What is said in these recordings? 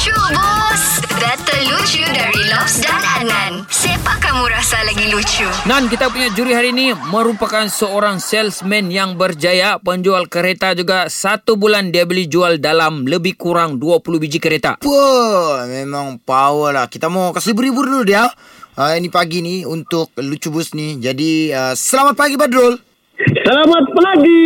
Lucu bos Data lucu dari Lobs dan Adnan Siapa kamu rasa lagi lucu? Nan, kita punya juri hari ini merupakan seorang salesman yang berjaya penjual kereta juga. Satu bulan dia beli jual dalam lebih kurang 20 biji kereta. Wah, memang power lah. Kita mau kasih beribu dulu dia. Uh, ini pagi ni untuk lucu bus ni. Jadi, uh, selamat pagi Badrul. Selamat pagi.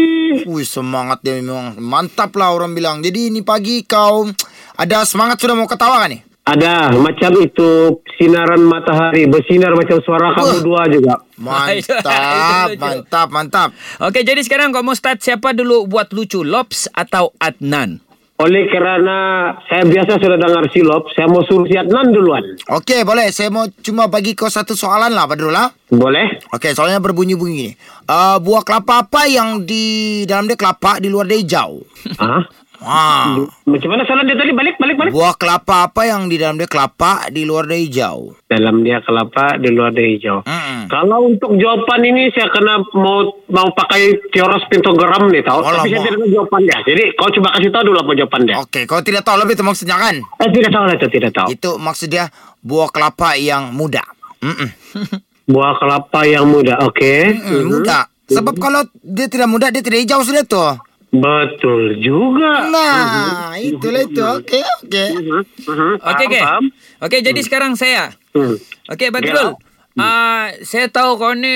Wih, semangat dia memang. Mantap lah orang bilang. Jadi, ini pagi kau ada semangat sudah mau ketawa kan ni? Ada macam itu sinaran matahari bersinar macam suara kamu dua juga. Mantap, mantap, mantap. Okey, jadi sekarang kau mau start siapa dulu buat lucu? Lobs atau Adnan? Oleh kerana saya biasa sudah dengar silop, saya mau suruh si Adnan duluan. Okey, boleh. Saya mau cuma bagi kau satu soalan lah, Badrul lah. Boleh? Okey, soalnya berbunyi-bunyi. Uh, buah kelapa apa yang di dalam dia kelapa, di luar dia hijau? Ah? Ha. Macam mana soalan dia tadi? Balik, balik, balik. Buah kelapa apa yang di dalam dia kelapa, di luar dia hijau? Dalam dia kelapa, di luar dia hijau. Mm-mm. Kalau untuk jawapan ini saya kena mau mau pakai teoros pintogram nih tahu. Alamak. Tapi saya tidak tahu jawapan dia. Jadi kau coba kasih tahu dulu apa jawapan dia. Okey, kau tidak tahu lebih itu maksudnya kan? Eh, tidak tahu lah tidak tahu. Itu maksud dia buah kelapa yang muda. Mm-mm. Buah kelapa yang muda, oke. Mm, muda. Sebab kalau dia tidak muda, dia tidak hijau sudah tu. Betul juga. Nah, itulah itu. Okey, okey. Mhm, mhm. Okey, okey. Okey, jadi sekarang saya. Hmm. Okey, Badrul. Ah, saya tahu kau ni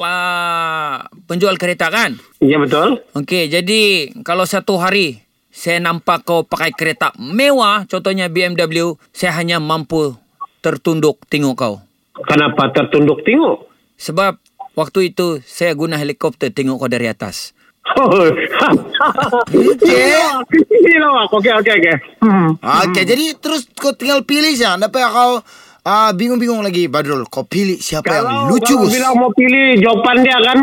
uh, penjual kereta kan? Ya betul. Okey, jadi kalau satu hari saya nampak kau pakai kereta mewah, contohnya BMW, saya hanya mampu tertunduk tengok kau. Kenapa tertunduk tengok? Sebab waktu itu saya guna helikopter tengok kau dari atas. Oh. Ini lawak. Okey, okey, okey. Hmm. Okey, jadi terus kau tinggal pilih saja. Dapat kau ah, bingung-bingung lagi, Badrul. Kau pilih siapa yang Kalau, lucu, kalau bilang mau pilih jawapan dia kan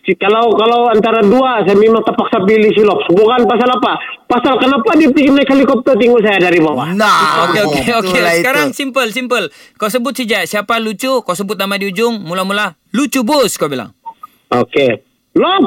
si- kalau kalau antara dua saya memang terpaksa pilih silop. Bukan pasal apa? Pasal kenapa dia pergi naik helikopter tengok saya dari bawah? Nah, Okey okey okey. itu. Sekarang simple simple. Kau sebut saja siapa lucu, kau sebut nama di ujung, mula-mula lucu bos kau bilang. Okey. Lop,